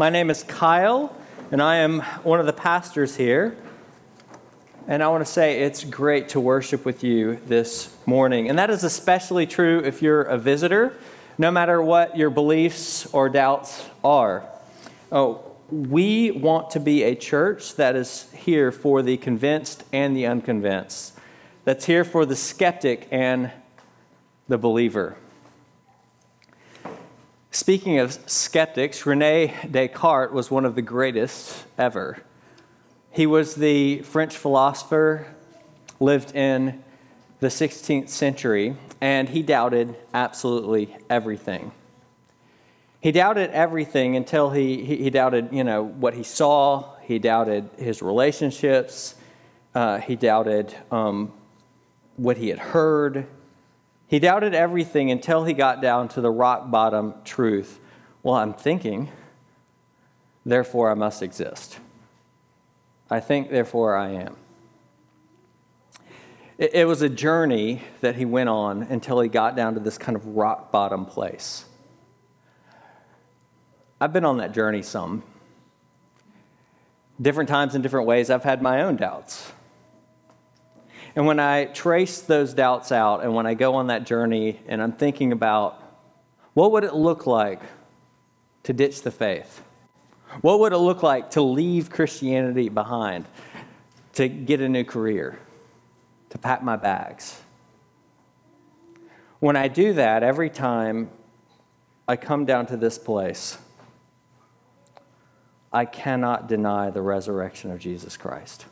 My name is Kyle, and I am one of the pastors here. And I want to say it's great to worship with you this morning. And that is especially true if you're a visitor, no matter what your beliefs or doubts are. Oh, we want to be a church that is here for the convinced and the unconvinced, that's here for the skeptic and the believer. Speaking of skeptics, Rene Descartes was one of the greatest ever. He was the French philosopher, lived in the 16th century, and he doubted absolutely everything. He doubted everything until he, he, he doubted, you know, what he saw. He doubted his relationships. Uh, he doubted um, what he had heard. He doubted everything until he got down to the rock bottom truth. Well, I'm thinking, therefore I must exist. I think, therefore I am. It, it was a journey that he went on until he got down to this kind of rock bottom place. I've been on that journey some. Different times in different ways, I've had my own doubts. And when I trace those doubts out and when I go on that journey and I'm thinking about what would it look like to ditch the faith? What would it look like to leave Christianity behind, to get a new career, to pack my bags? When I do that, every time I come down to this place, I cannot deny the resurrection of Jesus Christ.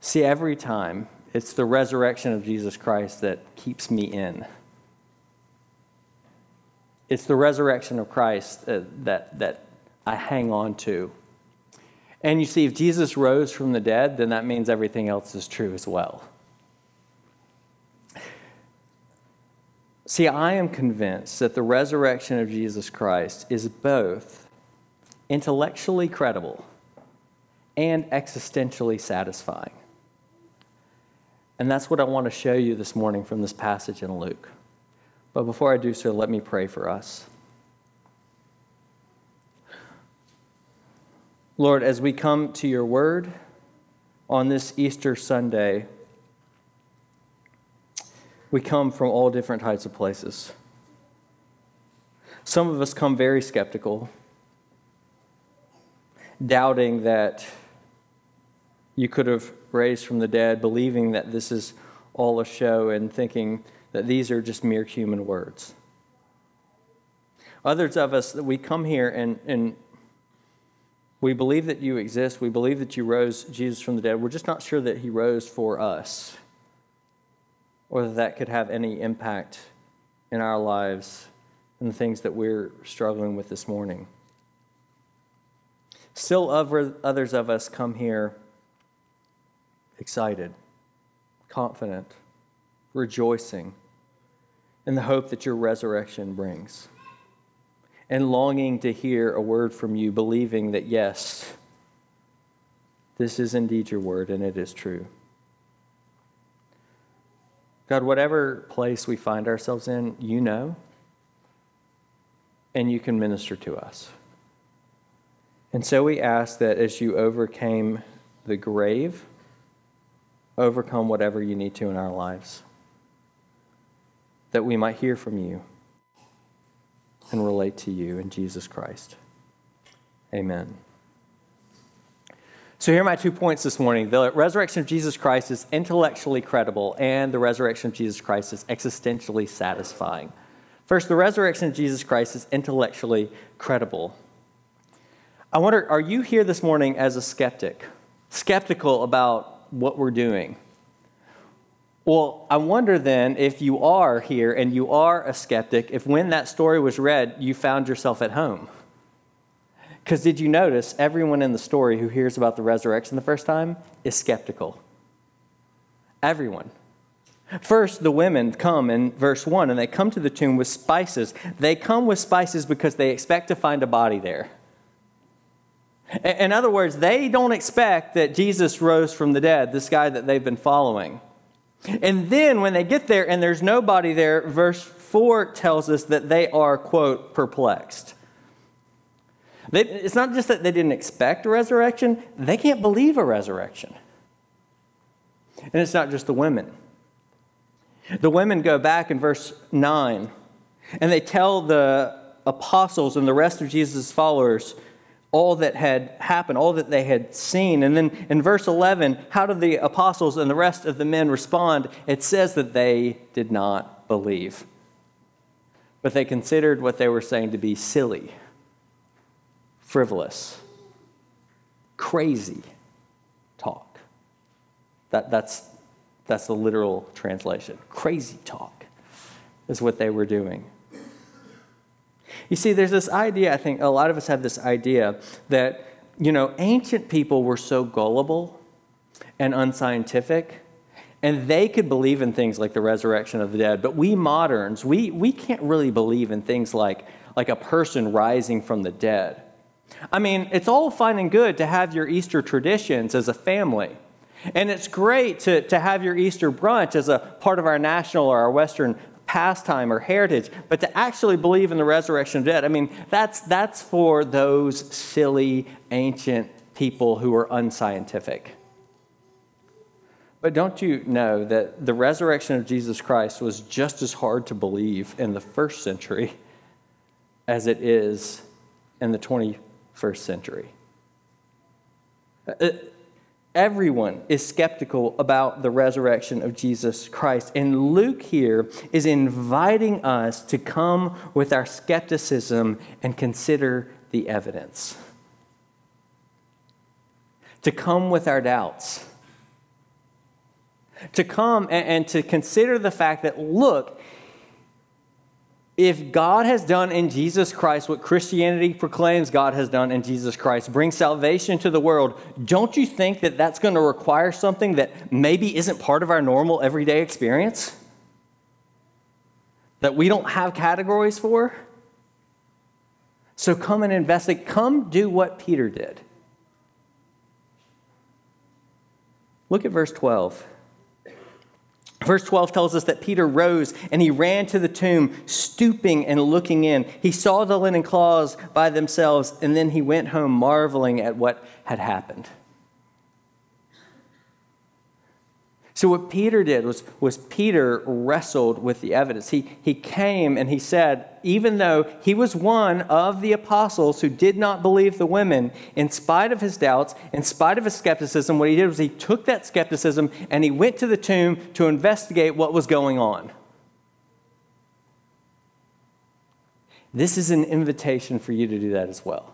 See, every time it's the resurrection of Jesus Christ that keeps me in. It's the resurrection of Christ uh, that, that I hang on to. And you see, if Jesus rose from the dead, then that means everything else is true as well. See, I am convinced that the resurrection of Jesus Christ is both intellectually credible and existentially satisfying. And that's what I want to show you this morning from this passage in Luke. But before I do so, let me pray for us. Lord, as we come to your word on this Easter Sunday, we come from all different types of places. Some of us come very skeptical, doubting that you could have raised from the dead, believing that this is all a show, and thinking that these are just mere human words. Others of us, that we come here and, and we believe that you exist. We believe that you rose Jesus from the dead. We're just not sure that he rose for us or that that could have any impact in our lives and the things that we're struggling with this morning. Still, others of us come here excited, confident, rejoicing in the hope that your resurrection brings, and longing to hear a word from you, believing that, yes, this is indeed your word and it is true. God, whatever place we find ourselves in, you know, and you can minister to us. And so we ask that as you overcame the grave, overcome whatever you need to in our lives, that we might hear from you and relate to you in Jesus Christ. Amen. So, here are my two points this morning. The resurrection of Jesus Christ is intellectually credible, and the resurrection of Jesus Christ is existentially satisfying. First, the resurrection of Jesus Christ is intellectually credible. I wonder, are you here this morning as a skeptic? Skeptical about what we're doing. Well, I wonder then if you are here and you are a skeptic, if when that story was read, you found yourself at home. Because did you notice everyone in the story who hears about the resurrection the first time is skeptical? Everyone. First, the women come in verse 1 and they come to the tomb with spices. They come with spices because they expect to find a body there. In other words, they don't expect that Jesus rose from the dead, this guy that they've been following. And then when they get there and there's nobody there, verse 4 tells us that they are, quote, perplexed. They, it's not just that they didn't expect a resurrection, they can't believe a resurrection. And it's not just the women. The women go back in verse 9 and they tell the apostles and the rest of Jesus' followers all that had happened, all that they had seen. And then in verse 11, how do the apostles and the rest of the men respond? It says that they did not believe, but they considered what they were saying to be silly, frivolous, crazy talk. That, that's, that's the literal translation. Crazy talk is what they were doing. You see, there's this idea, I think a lot of us have this idea that, you know, ancient people were so gullible and unscientific, and they could believe in things like the resurrection of the dead. But we moderns, we, we can't really believe in things like, like a person rising from the dead. I mean, it's all fine and good to have your Easter traditions as a family. And it's great to, to have your Easter brunch as a part of our national or our Western pastime or heritage, but to actually believe in the resurrection of dead, I mean, that's, that's for those silly ancient people who are unscientific. But don't you know that the resurrection of Jesus Christ was just as hard to believe in the first century as it is in the 21st century? Uh, Everyone is skeptical about the resurrection of Jesus Christ. And Luke here is inviting us to come with our skepticism and consider the evidence. To come with our doubts. To come and, to consider the fact that, look, if God has done in Jesus Christ what Christianity proclaims God has done in Jesus Christ, bring salvation to the world, don't you think that that's going to require something that maybe isn't part of our normal everyday experience? That we don't have categories for? So come and investigate. Come do what Peter did. Look at verse 12. Verse 12 tells us that Peter rose and he ran to the tomb, stooping and looking in. He saw the linen cloths by themselves, and then he went home marveling at what had happened. So, what Peter did was, was Peter wrestled with the evidence. He, he came and he said, even though he was one of the apostles who did not believe the women, in spite of his doubts, in spite of his skepticism, what he did was he took that skepticism and he went to the tomb to investigate what was going on. This is an invitation for you to do that as well.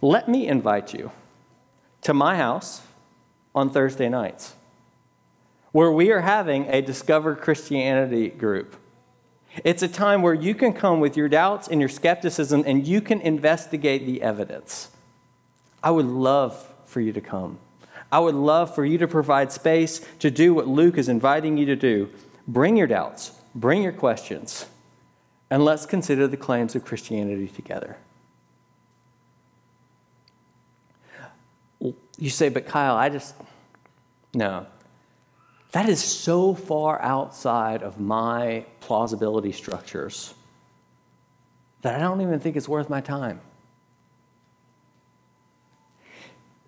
Let me invite you to my house on Thursday nights, where we are having a Discover Christianity group. It's a time where you can come with your doubts and your skepticism and you can investigate the evidence. I would love for you to come. I would love for you to provide space to do what Luke is inviting you to do. Bring your doubts, bring your questions, and let's consider the claims of Christianity together. You say, but Kyle, I just, no. That is so far outside of my plausibility structures that I don't even think it's worth my time.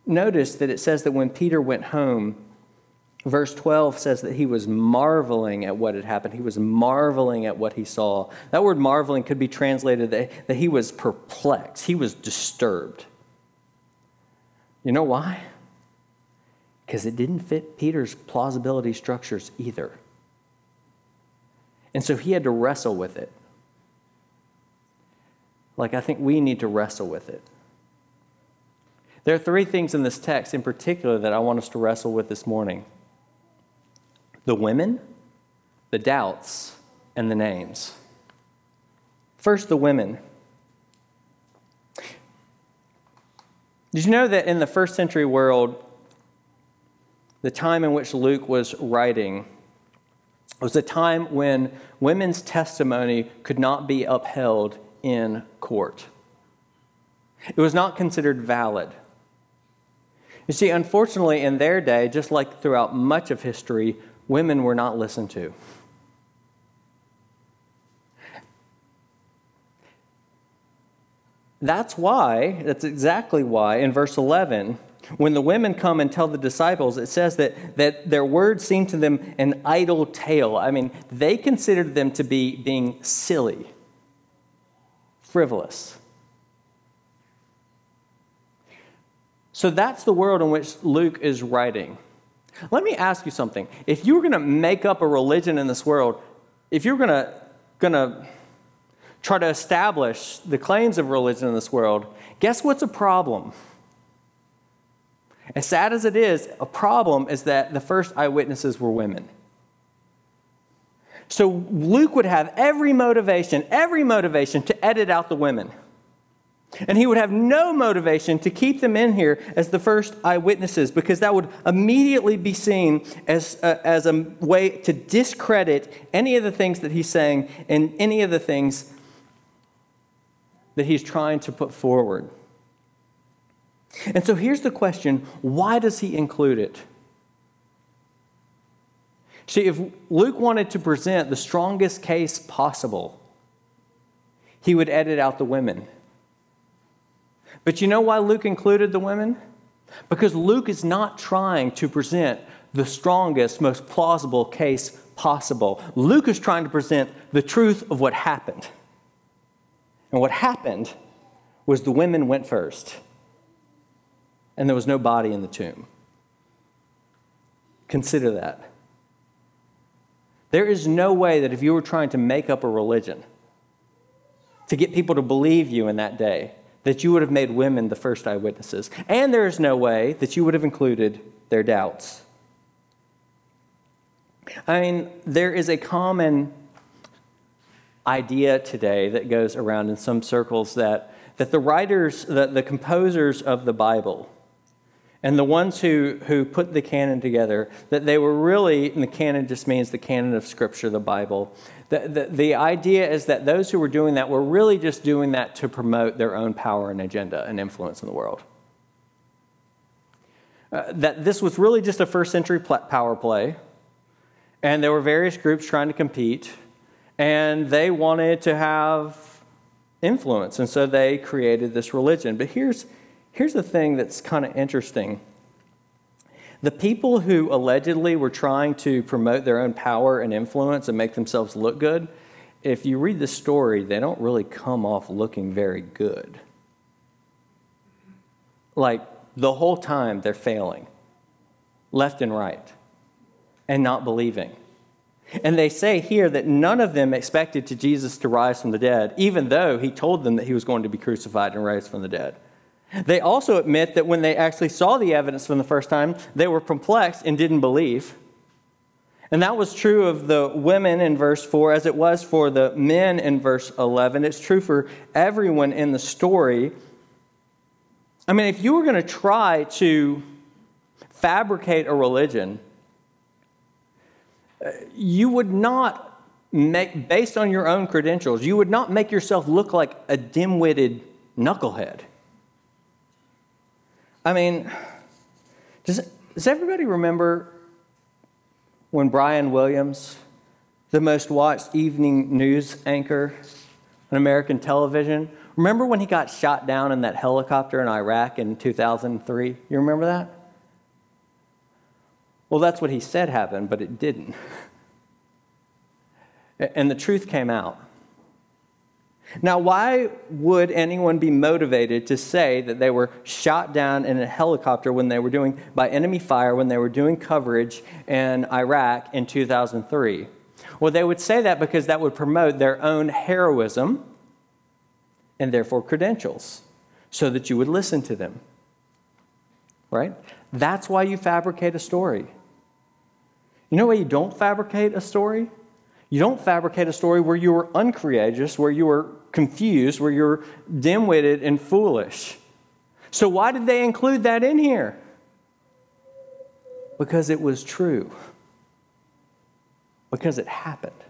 Notice that it says that when Peter went home, verse 12 says that he was marveling at what had happened. He was marveling at what he saw. That word marveling could be translated that, that he was perplexed, he was disturbed. You know why? Because it didn't fit Peter's plausibility structures either. And so he had to wrestle with it. Like I think we need to wrestle with it. There are three things in this text in particular that I want us to wrestle with this morning the women, the doubts, and the names. First, the women. Did you know that in the first century world, the time in which Luke was writing was a time when women's testimony could not be upheld in court. It was not considered valid. You see, unfortunately, in their day, just like throughout much of history, women were not listened to. That's why, that's exactly why, in verse 11, when the women come and tell the disciples, it says that, that their words seemed to them an idle tale. I mean, they considered them to be being silly, frivolous. So that's the world in which Luke is writing. Let me ask you something. If you were going to make up a religion in this world, if you're going to, going to try to establish the claims of religion in this world, guess what's a problem? As sad as it is, a problem is that the first eyewitnesses were women. So Luke would have every motivation, every motivation to edit out the women. And he would have no motivation to keep them in here as the first eyewitnesses because that would immediately be seen as a, as a way to discredit any of the things that he's saying and any of the things that he's trying to put forward. And so here's the question why does he include it? See, if Luke wanted to present the strongest case possible, he would edit out the women. But you know why Luke included the women? Because Luke is not trying to present the strongest, most plausible case possible. Luke is trying to present the truth of what happened. And what happened was the women went first and there was no body in the tomb. Consider that. There is no way that if you were trying to make up a religion to get people to believe you in that day, that you would have made women the first eyewitnesses. And there is no way that you would have included their doubts. I mean, there is a common idea today that goes around in some circles that, that the writers, the, the composers of the Bible, and the ones who, who put the canon together, that they were really, and the canon just means the canon of Scripture, the Bible. The, the, the idea is that those who were doing that were really just doing that to promote their own power and agenda and influence in the world. Uh, that this was really just a first century power play, and there were various groups trying to compete, and they wanted to have influence, and so they created this religion. But here's, Here's the thing that's kind of interesting. The people who allegedly were trying to promote their own power and influence and make themselves look good, if you read the story, they don't really come off looking very good. Like the whole time they're failing, left and right, and not believing. And they say here that none of them expected to Jesus to rise from the dead, even though he told them that he was going to be crucified and raised from the dead. They also admit that when they actually saw the evidence for the first time, they were perplexed and didn't believe. And that was true of the women in verse 4 as it was for the men in verse 11. It's true for everyone in the story. I mean, if you were going to try to fabricate a religion, you would not make, based on your own credentials, you would not make yourself look like a dim witted knucklehead. I mean, does, does everybody remember when Brian Williams, the most watched evening news anchor on American television, remember when he got shot down in that helicopter in Iraq in 2003? You remember that? Well, that's what he said happened, but it didn't. And the truth came out. Now, why would anyone be motivated to say that they were shot down in a helicopter when they were doing, by enemy fire, when they were doing coverage in Iraq in 2003? Well, they would say that because that would promote their own heroism and therefore credentials so that you would listen to them. Right? That's why you fabricate a story. You know why you don't fabricate a story? You don't fabricate a story where you were uncourageous, where you were confused, where you're dim witted and foolish. So, why did they include that in here? Because it was true, because it happened.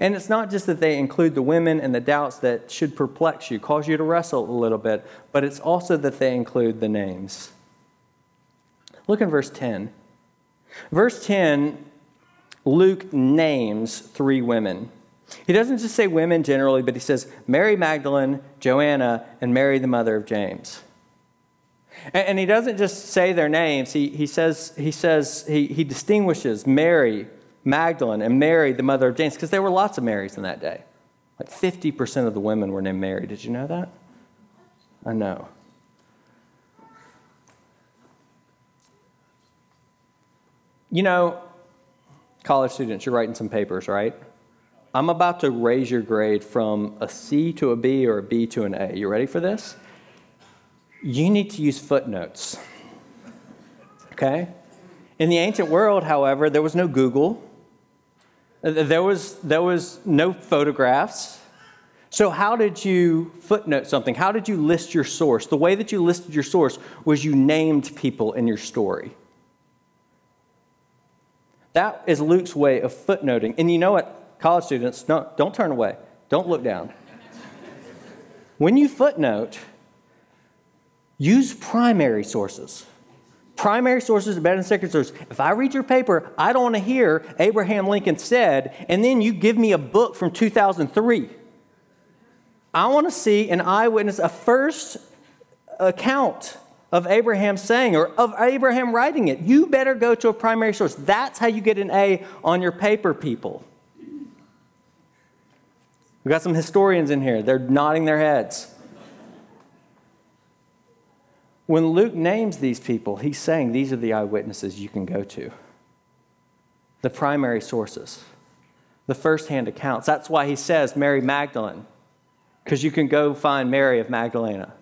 And it's not just that they include the women and the doubts that should perplex you, cause you to wrestle a little bit, but it's also that they include the names. Look in verse 10. Verse 10 Luke names three women. He doesn't just say women generally, but he says Mary Magdalene, Joanna, and Mary, the mother of James. And, he doesn't just say their names, he, he says, he, says he, he distinguishes Mary, Magdalene, and Mary, the mother of James, because there were lots of Marys in that day. Like 50% of the women were named Mary. Did you know that? I know. You know, college students, you're writing some papers, right? I'm about to raise your grade from a C to a B or a B to an A. You ready for this? You need to use footnotes. Okay? In the ancient world, however, there was no Google, there was, there was no photographs. So, how did you footnote something? How did you list your source? The way that you listed your source was you named people in your story. That is Luke's way of footnoting. And you know what, college students, no, don't turn away, don't look down. when you footnote, use primary sources. Primary sources are better than secondary sources. If I read your paper, I don't want to hear Abraham Lincoln said, and then you give me a book from 2003. I want to see an eyewitness, a first account of Abraham saying or of Abraham writing it. You better go to a primary source. That's how you get an A on your paper, people. We've got some historians in here. They're nodding their heads. When Luke names these people, he's saying these are the eyewitnesses you can go to, the primary sources, the firsthand accounts. That's why he says Mary Magdalene, because you can go find Mary of Magdalena.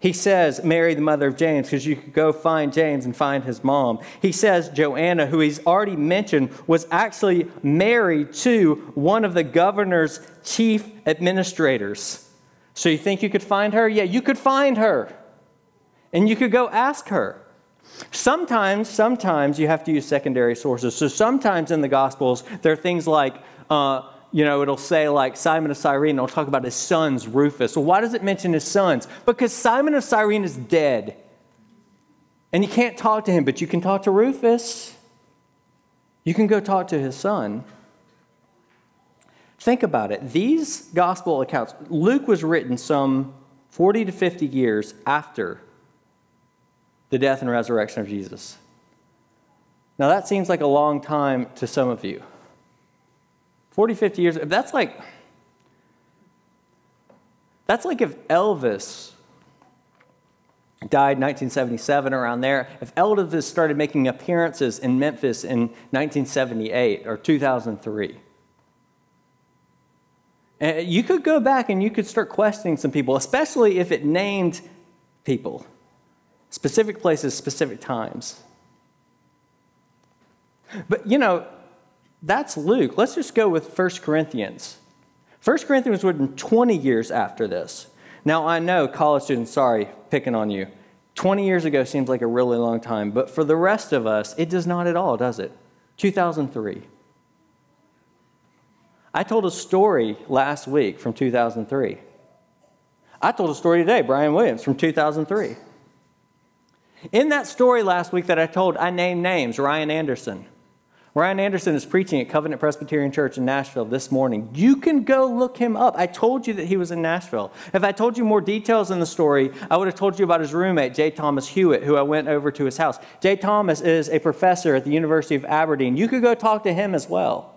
He says Mary, the mother of James, because you could go find James and find his mom. He says Joanna, who he's already mentioned, was actually married to one of the governor's chief administrators. So you think you could find her? Yeah, you could find her. And you could go ask her. Sometimes, sometimes you have to use secondary sources. So sometimes in the Gospels, there are things like, uh, you know, it'll say like Simon of Cyrene, it'll talk about his sons, Rufus. Well, why does it mention his sons? Because Simon of Cyrene is dead. And you can't talk to him, but you can talk to Rufus. You can go talk to his son. Think about it. These gospel accounts, Luke was written some 40 to 50 years after the death and resurrection of Jesus. Now, that seems like a long time to some of you. 40, 50 years, that's like, that's like if Elvis died 1977 around there. If Elvis started making appearances in Memphis in 1978 or 2003. And eh, you could go back and you could start questioning some people, especially if it named people, specific places, specific times. But you know, that's Luke. Let's just go with 1 Corinthians. 1 Corinthians was written 20 years after this. Now, I know, college students, sorry, picking on you. 20 years ago seems like a really long time, but for the rest of us, it does not at all, does it? 2003. I told a story last week from 2003. I told a story today, Brian Williams, from 2003. In that story last week that I told, I named names Ryan Anderson, Ryan Anderson is preaching at Covenant Presbyterian Church in Nashville this morning. You can go look him up. I told you that he was in Nashville. If I told you more details in the story, I would have told you about his roommate, J. Thomas Hewitt, who I went over to his house. J. Thomas is a professor at the University of Aberdeen. You could go talk to him as well.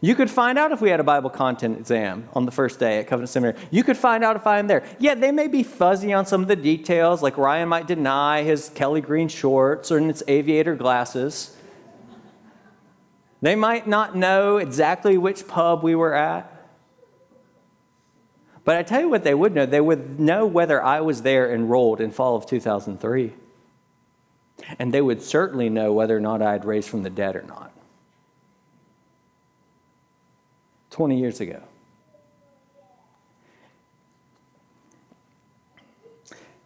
You could find out if we had a Bible content exam on the first day at Covenant Seminary. You could find out if I am there. Yeah, they may be fuzzy on some of the details, like Ryan might deny his Kelly green shorts or his aviator glasses. They might not know exactly which pub we were at. But I tell you what they would know. They would know whether I was there enrolled in fall of 2003. And they would certainly know whether or not I had raised from the dead or not. 20 years ago.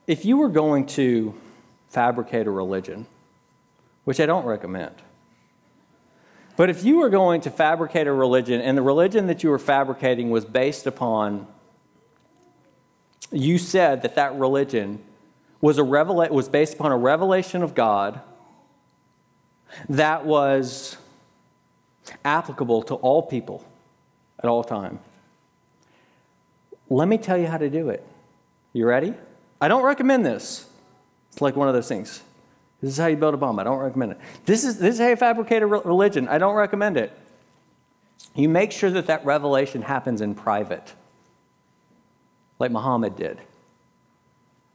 If you were going to fabricate a religion, which I don't recommend, but if you were going to fabricate a religion, and the religion that you were fabricating was based upon, you said that that religion was, a revela- was based upon a revelation of God that was applicable to all people, at all time. Let me tell you how to do it. You ready? I don't recommend this. It's like one of those things. This is how you build a bomb. I don't recommend it. This is, this is how you fabricate a religion. I don't recommend it. You make sure that that revelation happens in private, like Muhammad did,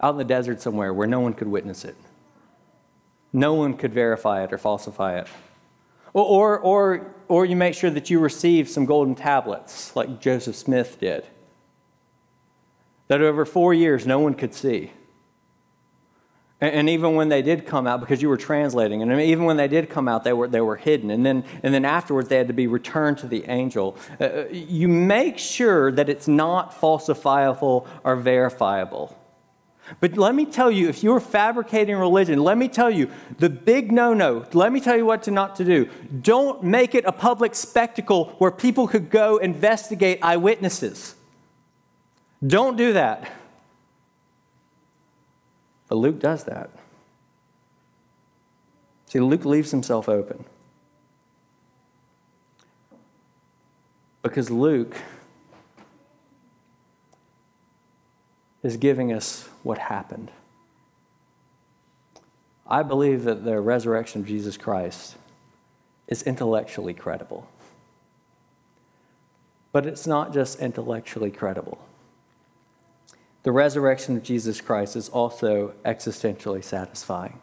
out in the desert somewhere where no one could witness it. No one could verify it or falsify it. Or, or, or you make sure that you receive some golden tablets, like Joseph Smith did, that over four years no one could see. And, even when they did come out, because you were translating, and even when they did come out, they were, they were hidden. And then, and then afterwards, they had to be returned to the angel. Uh, uh you make sure that it's not falsifiable or verifiable. But let me tell you, if you're fabricating religion, let me tell you the big no no, let me tell you what to not to do. Don't make it a public spectacle where people could go investigate eyewitnesses. Don't do that. But Luke does that. See, Luke leaves himself open. Because Luke is giving us what happened. I believe that the resurrection of Jesus Christ is intellectually credible. But it's not just intellectually credible. The resurrection of Jesus Christ is also existentially satisfying.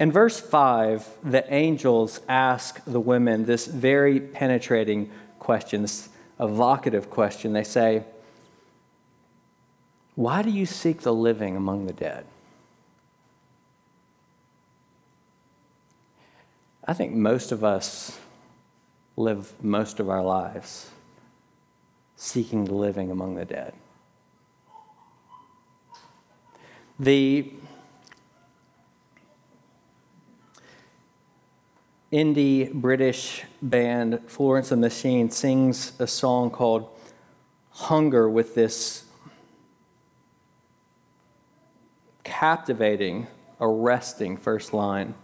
In verse 5, the angels ask the women this very penetrating question, this evocative question. They say, why do you seek the living among the dead? I think most of us live most of our lives seeking the living among the dead. The indie British band Florence and the Machine sings a song called Hunger with this captivating, arresting first line.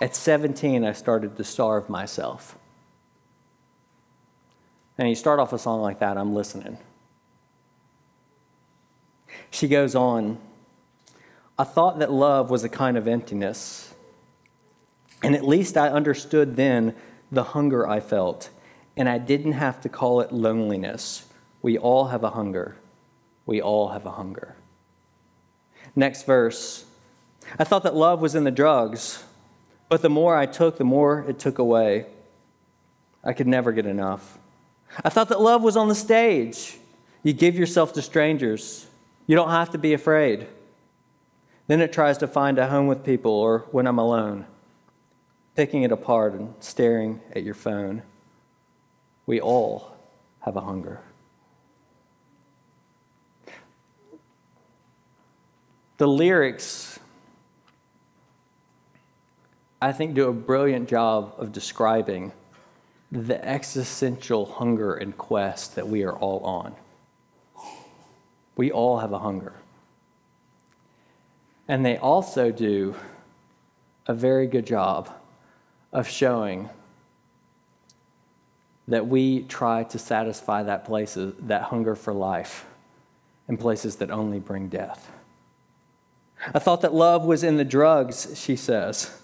At 17, I started to starve myself. And you start off a song like that, I'm listening. She goes on, I thought that love was a kind of emptiness. And at least I understood then the hunger I felt, and I didn't have to call it loneliness. We all have a hunger. We all have a hunger. Next verse. I thought that love was in the drugs, but the more I took, the more it took away. I could never get enough. I thought that love was on the stage. You give yourself to strangers, you don't have to be afraid. Then it tries to find a home with people or when I'm alone, picking it apart and staring at your phone. We all have a hunger. The lyrics, I think, do a brilliant job of describing the existential hunger and quest that we are all on. We all have a hunger. And they also do a very good job of showing that we try to satisfy that places that hunger for life in places that only bring death. I thought that love was in the drugs, she says.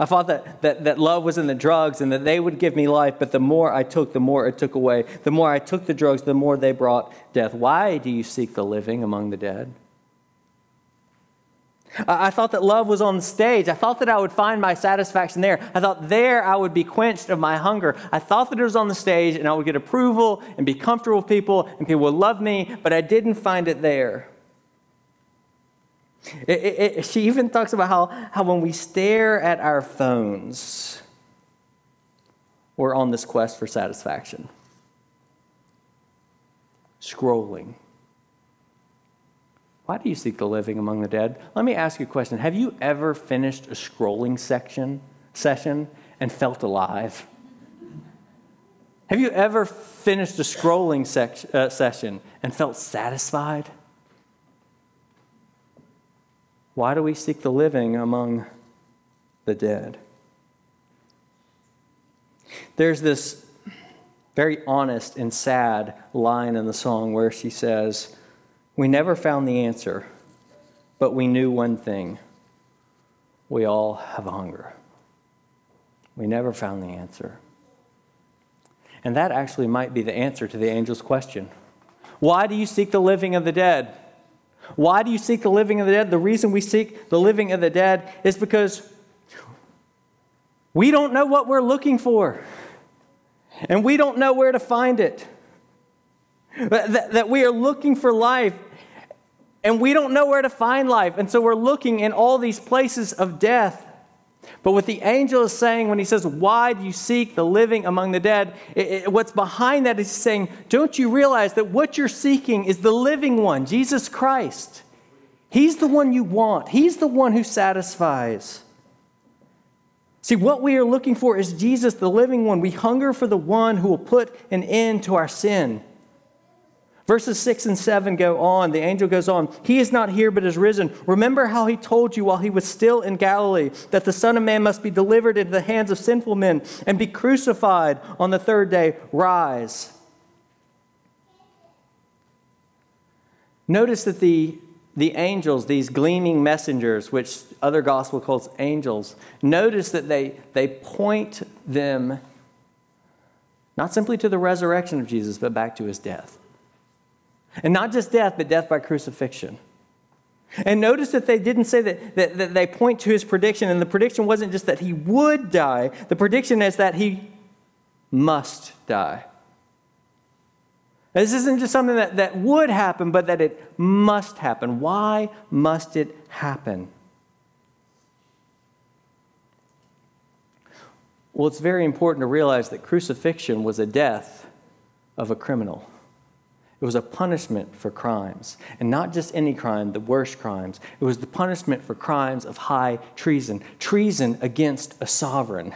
I thought that, that, that love was in the drugs and that they would give me life, but the more I took, the more it took away. The more I took the drugs, the more they brought death. Why do you seek the living among the dead? I, I thought that love was on the stage. I thought that I would find my satisfaction there. I thought there I would be quenched of my hunger. I thought that it was on the stage and I would get approval and be comfortable with people and people would love me, but I didn't find it there. It, it, it, she even talks about how, how when we stare at our phones, we're on this quest for satisfaction. Scrolling. Why do you seek the living among the dead? Let me ask you a question. Have you ever finished a scrolling section, session and felt alive? Have you ever finished a scrolling uh, session and felt satisfied? Why do we seek the living among the dead? There's this very honest and sad line in the song where she says, We never found the answer, but we knew one thing we all have hunger. We never found the answer. And that actually might be the answer to the angel's question Why do you seek the living of the dead? Why do you seek the living of the dead? The reason we seek the living of the dead is because we don't know what we're looking for, and we don't know where to find it. That, that we are looking for life, and we don't know where to find life. And so we're looking in all these places of death. But what the angel is saying when he says, Why do you seek the living among the dead? It, it, what's behind that is saying, Don't you realize that what you're seeking is the living one, Jesus Christ? He's the one you want, He's the one who satisfies. See, what we are looking for is Jesus, the living one. We hunger for the one who will put an end to our sin. Verses 6 and 7 go on. The angel goes on. He is not here, but is risen. Remember how he told you while he was still in Galilee that the Son of Man must be delivered into the hands of sinful men and be crucified on the third day. Rise. Notice that the, the angels, these gleaming messengers, which other gospel calls angels, notice that they, they point them not simply to the resurrection of Jesus, but back to his death. And not just death, but death by crucifixion. And notice that they didn't say that, that, that, they point to his prediction, and the prediction wasn't just that he would die, the prediction is that he must die. This isn't just something that, that would happen, but that it must happen. Why must it happen? Well, it's very important to realize that crucifixion was a death of a criminal. It was a punishment for crimes. And not just any crime, the worst crimes. It was the punishment for crimes of high treason, treason against a sovereign.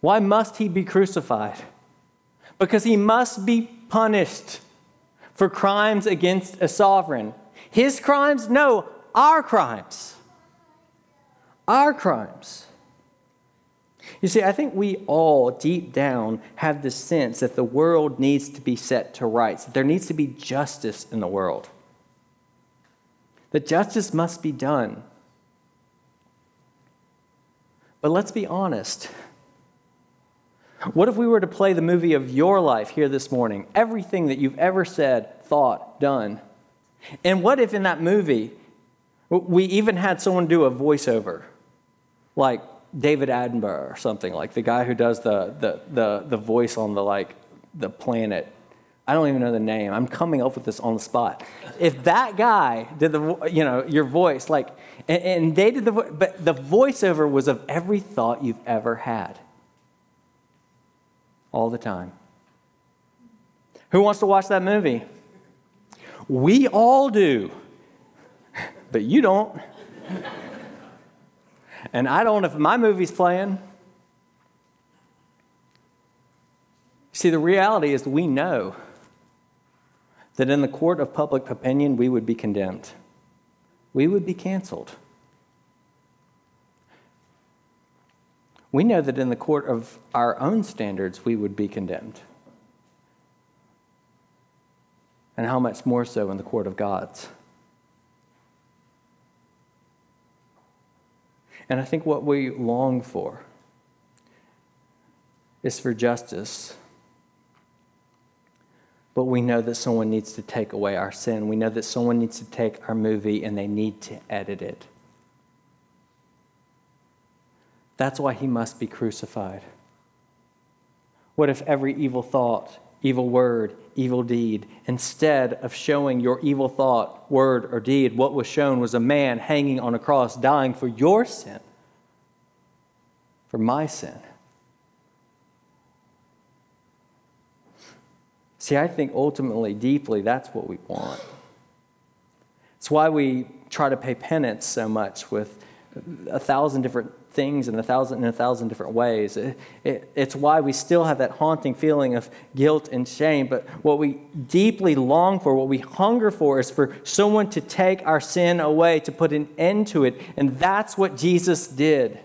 Why must he be crucified? Because he must be punished for crimes against a sovereign. His crimes? No, our crimes. Our crimes. You see, I think we all deep down have the sense that the world needs to be set to rights, that there needs to be justice in the world, that justice must be done. But let's be honest. What if we were to play the movie of your life here this morning? Everything that you've ever said, thought, done. And what if in that movie we even had someone do a voiceover? Like, David Attenborough or something like the guy who does the, the, the, the voice on the like the planet. I don't even know the name. I'm coming up with this on the spot. If that guy did the you know your voice like and, and they did the but the voiceover was of every thought you've ever had. All the time. Who wants to watch that movie? We all do. But you don't. And I don't know if my movie's playing. See, the reality is we know that in the court of public opinion, we would be condemned, we would be canceled. We know that in the court of our own standards, we would be condemned. And how much more so in the court of God's? And I think what we long for is for justice. But we know that someone needs to take away our sin. We know that someone needs to take our movie and they need to edit it. That's why he must be crucified. What if every evil thought, evil word, evil deed. Instead of showing your evil thought, word, or deed, what was shown was a man hanging on a cross, dying for your sin, for my sin. See, I think ultimately, deeply, that's what we want. It's why we try to pay penance so much with a thousand different things in a thousand in a thousand different ways. It, it, it's why we still have that haunting feeling of guilt and shame. But what we deeply long for, what we hunger for, is for someone to take our sin away, to put an end to it. And that's what Jesus did.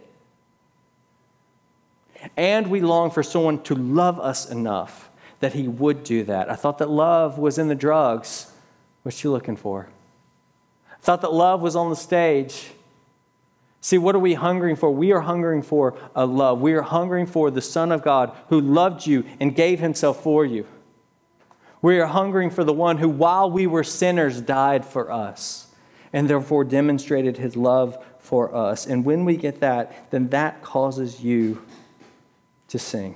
And we long for someone to love us enough that he would do that. I thought that love was in the drugs. What's you looking for? I thought that love was on the stage. See, what are we hungering for? We are hungering for a love. We are hungering for the Son of God who loved you and gave himself for you. We are hungering for the one who, while we were sinners, died for us and therefore demonstrated his love for us. And when we get that, then that causes you to sing.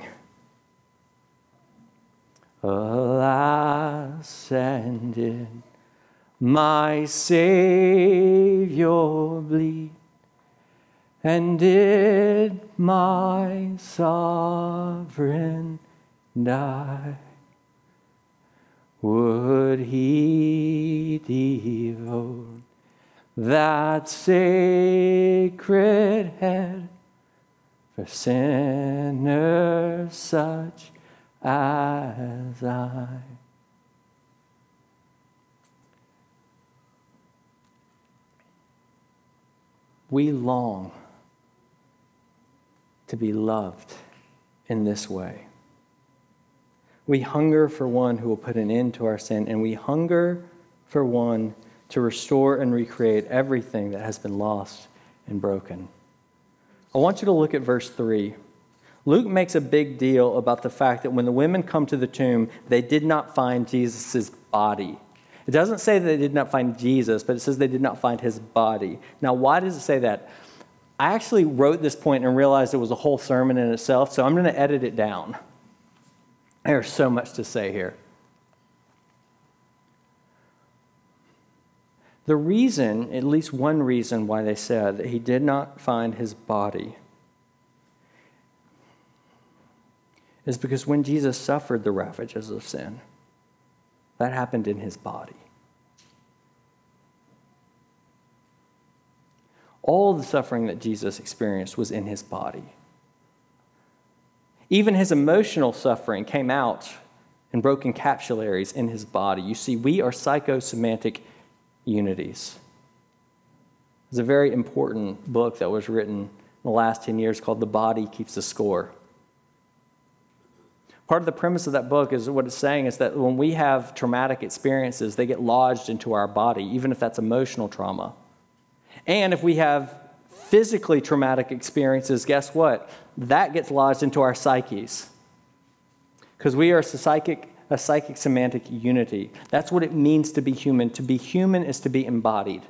Alas, and did my Savior bleed? And did my sovereign die? Would he devote that sacred head for sinners such as I? We long to be loved in this way. We hunger for one who will put an end to our sin, and we hunger for one to restore and recreate everything that has been lost and broken. I want you to look at verse 3. Luke makes a big deal about the fact that when the women come to the tomb, they did not find Jesus' body. It doesn't say that they did not find Jesus, but it says they did not find his body. Now, why does it say that? I actually wrote this point and realized it was a whole sermon in itself, so I'm going to edit it down. There's so much to say here. The reason, at least one reason, why they said that he did not find his body is because when Jesus suffered the ravages of sin, that happened in his body. All the suffering that Jesus experienced was in his body. Even his emotional suffering came out in broken capsules in his body. You see, we are psychosomatic unities. There's a very important book that was written in the last 10 years called The Body Keeps the Score. Part of the premise of that book is what it's saying is that when we have traumatic experiences, they get lodged into our body, even if that's emotional trauma. And if we have physically traumatic experiences, guess what? That gets lodged into our psyches. Because we are a psychic, a psychosomatic unity. That's what it means to be human. To be human is to be embodied.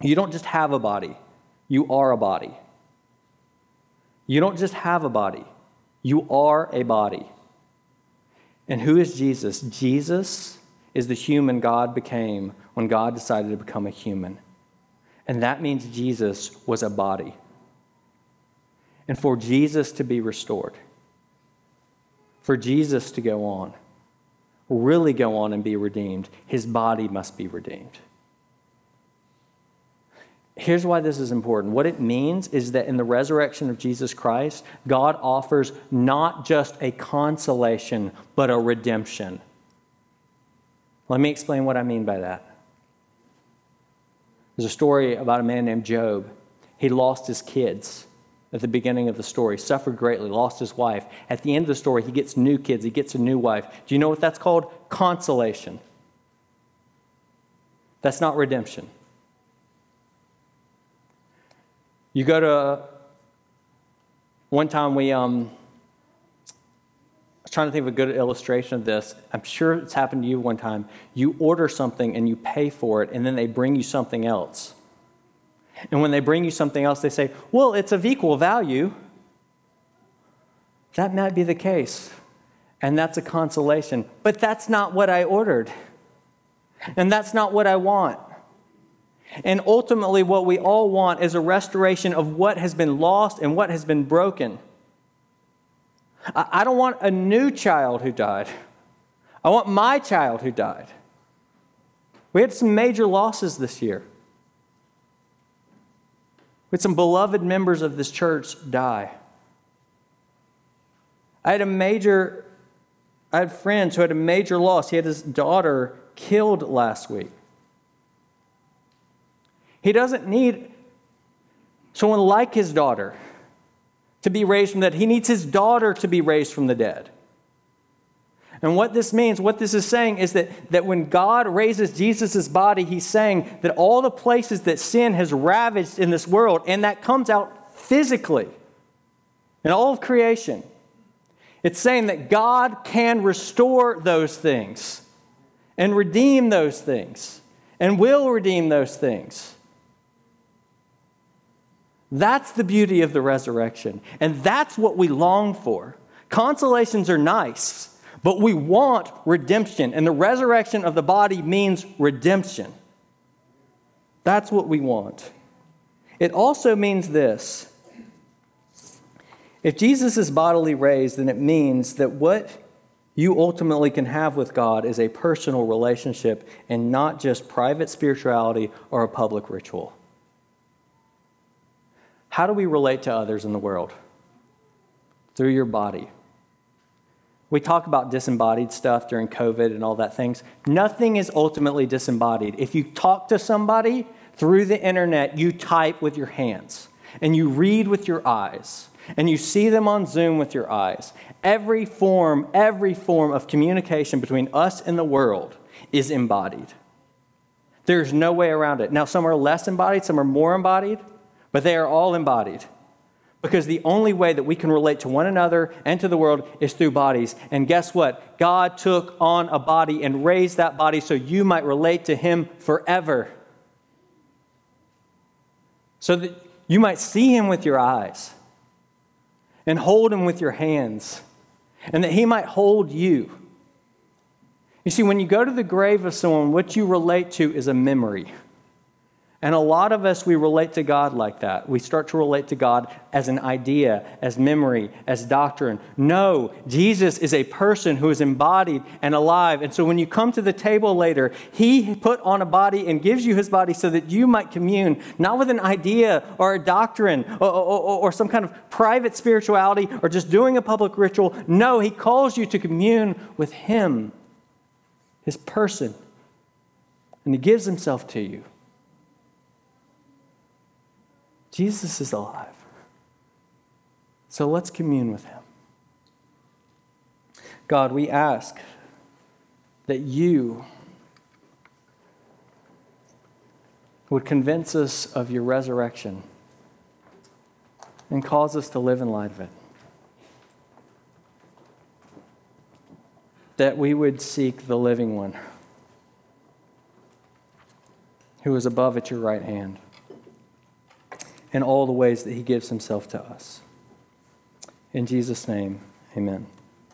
You don't just have a body, you are a body. You don't just have a body, you are a body. And who is Jesus? Jesus is the human God became when God decided to become a human. And that means Jesus was a body. And for Jesus to be restored, for Jesus to go on, really go on and be redeemed, his body must be redeemed. Here's why this is important. What it means is that in the resurrection of Jesus Christ, God offers not just a consolation, but a redemption. Let me explain what I mean by that. There's a story about a man named Job. He lost his kids at the beginning of the story, suffered greatly, lost his wife. At the end of the story, he gets new kids, he gets a new wife. Do you know what that's called? Consolation. That's not redemption. You go to, one time we, um, was trying to think of a good illustration of this. I'm sure it's happened to you one time. You order something and you pay for it, and then they bring you something else. And when they bring you something else, they say, Well, it's of equal value. That might be the case. And that's a consolation. But that's not what I ordered. And that's not what I want. And ultimately, what we all want is a restoration of what has been lost and what has been broken. I don't want a new child who died. I want my child who died. We had some major losses this year. We had some beloved members of this church die. I had a major, I had friends who had a major loss. He had his daughter killed last week. He doesn't need someone like his daughter to be raised from the dead. He needs his daughter to be raised from the dead. And what this means, what this is saying, is that, that when God raises Jesus' body, he's saying that all the places that sin has ravaged in this world, and that comes out physically in all of creation, it's saying that God can restore those things and redeem those things and will redeem those things. That's the beauty of the resurrection. And that's what we long for. Consolations are nice, but we want redemption. And the resurrection of the body means redemption. That's what we want. It also means this if Jesus is bodily raised, then it means that what you ultimately can have with God is a personal relationship and not just private spirituality or a public ritual. How do we relate to others in the world? Through your body. We talk about disembodied stuff during COVID and all that things. Nothing is ultimately disembodied. If you talk to somebody through the internet, you type with your hands and you read with your eyes and you see them on Zoom with your eyes. Every form, every form of communication between us and the world is embodied. There's no way around it. Now, some are less embodied, some are more embodied, but they are all embodied. Because the only way that we can relate to one another and to the world is through bodies. And guess what? God took on a body and raised that body so you might relate to Him forever. So that you might see Him with your eyes and hold Him with your hands, and that He might hold you. You see, when you go to the grave of someone, what you relate to is a memory. And a lot of us, we relate to God like that. We start to relate to God as an idea, as memory, as doctrine. No, Jesus is a person who is embodied and alive. And so when you come to the table later, He put on a body and gives you His body so that you might commune, not with an idea or a doctrine or, or, or some kind of private spirituality or just doing a public ritual. No, He calls you to commune with Him, His person. And He gives Himself to you. Jesus is alive. So let's commune with him. God, we ask that you would convince us of your resurrection and cause us to live in light of it. That we would seek the living one who is above at your right hand in all the ways that he gives himself to us. In Jesus' name, amen.